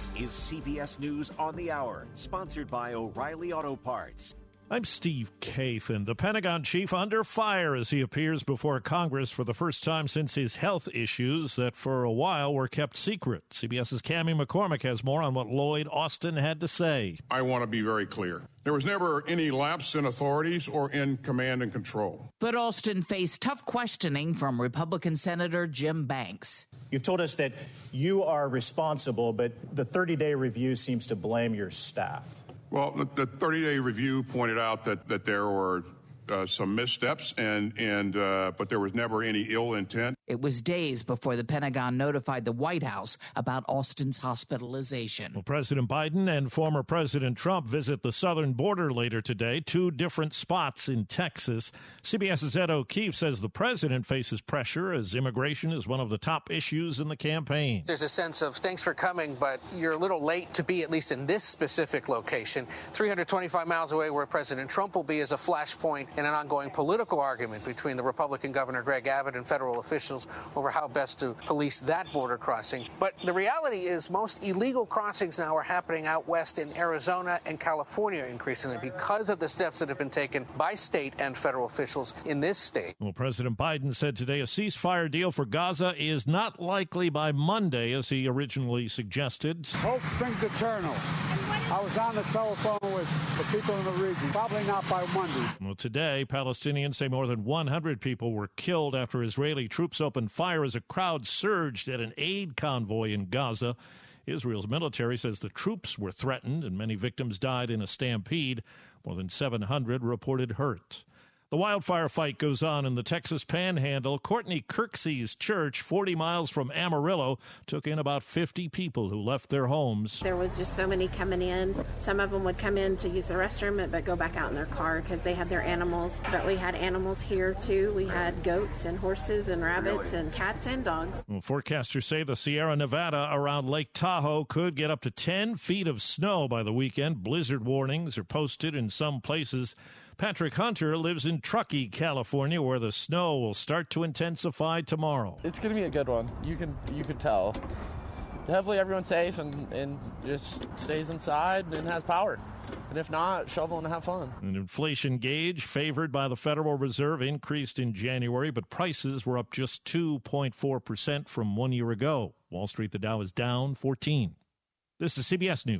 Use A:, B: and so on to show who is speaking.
A: This is CBS News on the Hour, sponsored by O'Reilly Auto Parts.
B: I'm Steve Kathan. The Pentagon chief under fire as he appears before Congress for the first time since his health issues that for a while were kept secret. CBS's Cami McCormick has more on what Lloyd Austin had to say.
C: I want to be very clear. There was never any lapse in authorities or in command and control.
D: But Austin faced tough questioning from Republican Senator Jim Banks.
E: You've told us that you are responsible, but the 30 day review seems to blame your staff.
C: Well, the 30 day review pointed out that, that there were uh, some missteps, and and uh, but there was never any ill intent.
D: It was days before the Pentagon notified the White House about Austin's hospitalization.
B: Well, President Biden and former President Trump visit the southern border later today, two different spots in Texas. CBS's Ed O'Keefe says the president faces pressure as immigration is one of the top issues in the campaign.
F: There's a sense of thanks for coming, but you're a little late to be at least in this specific location. 325 miles away, where President Trump will be, is a flashpoint in an ongoing political argument between the Republican Governor Greg Abbott and federal officials over how best to police that border crossing. But the reality is, most illegal crossings now are happening out west in Arizona and California increasingly because of the steps that have been taken by state and federal officials in this state.
B: Well, President Biden said today a ceasefire deal for Gaza is not likely by Monday, as he originally suggested.
G: Hope springs eternal. I was on the telephone with the people in the region, probably not by Monday.
B: Well, today, Palestinians say more than 100 people were killed after Israeli troops opened fire as a crowd surged at an aid convoy in Gaza. Israel's military says the troops were threatened and many victims died in a stampede. More than 700 reported hurt. The wildfire fight goes on in the Texas Panhandle. Courtney Kirksey's church, 40 miles from Amarillo, took in about 50 people who left their homes.
H: There was just so many coming in. Some of them would come in to use the restroom, but go back out in their car because they had their animals. But we had animals here too. We had goats and horses and rabbits and cats and dogs.
B: Well, forecasters say the Sierra Nevada around Lake Tahoe could get up to 10 feet of snow by the weekend. Blizzard warnings are posted in some places. Patrick Hunter lives in Truckee, California, where the snow will start to intensify tomorrow.
I: It's going to be a good one. You can you can tell. Hopefully, everyone's safe and, and just stays inside and has power. And if not, shovel and have fun.
B: An inflation gauge favored by the Federal Reserve increased in January, but prices were up just 2.4% from one year ago. Wall Street, the Dow is down 14. This is CBS News.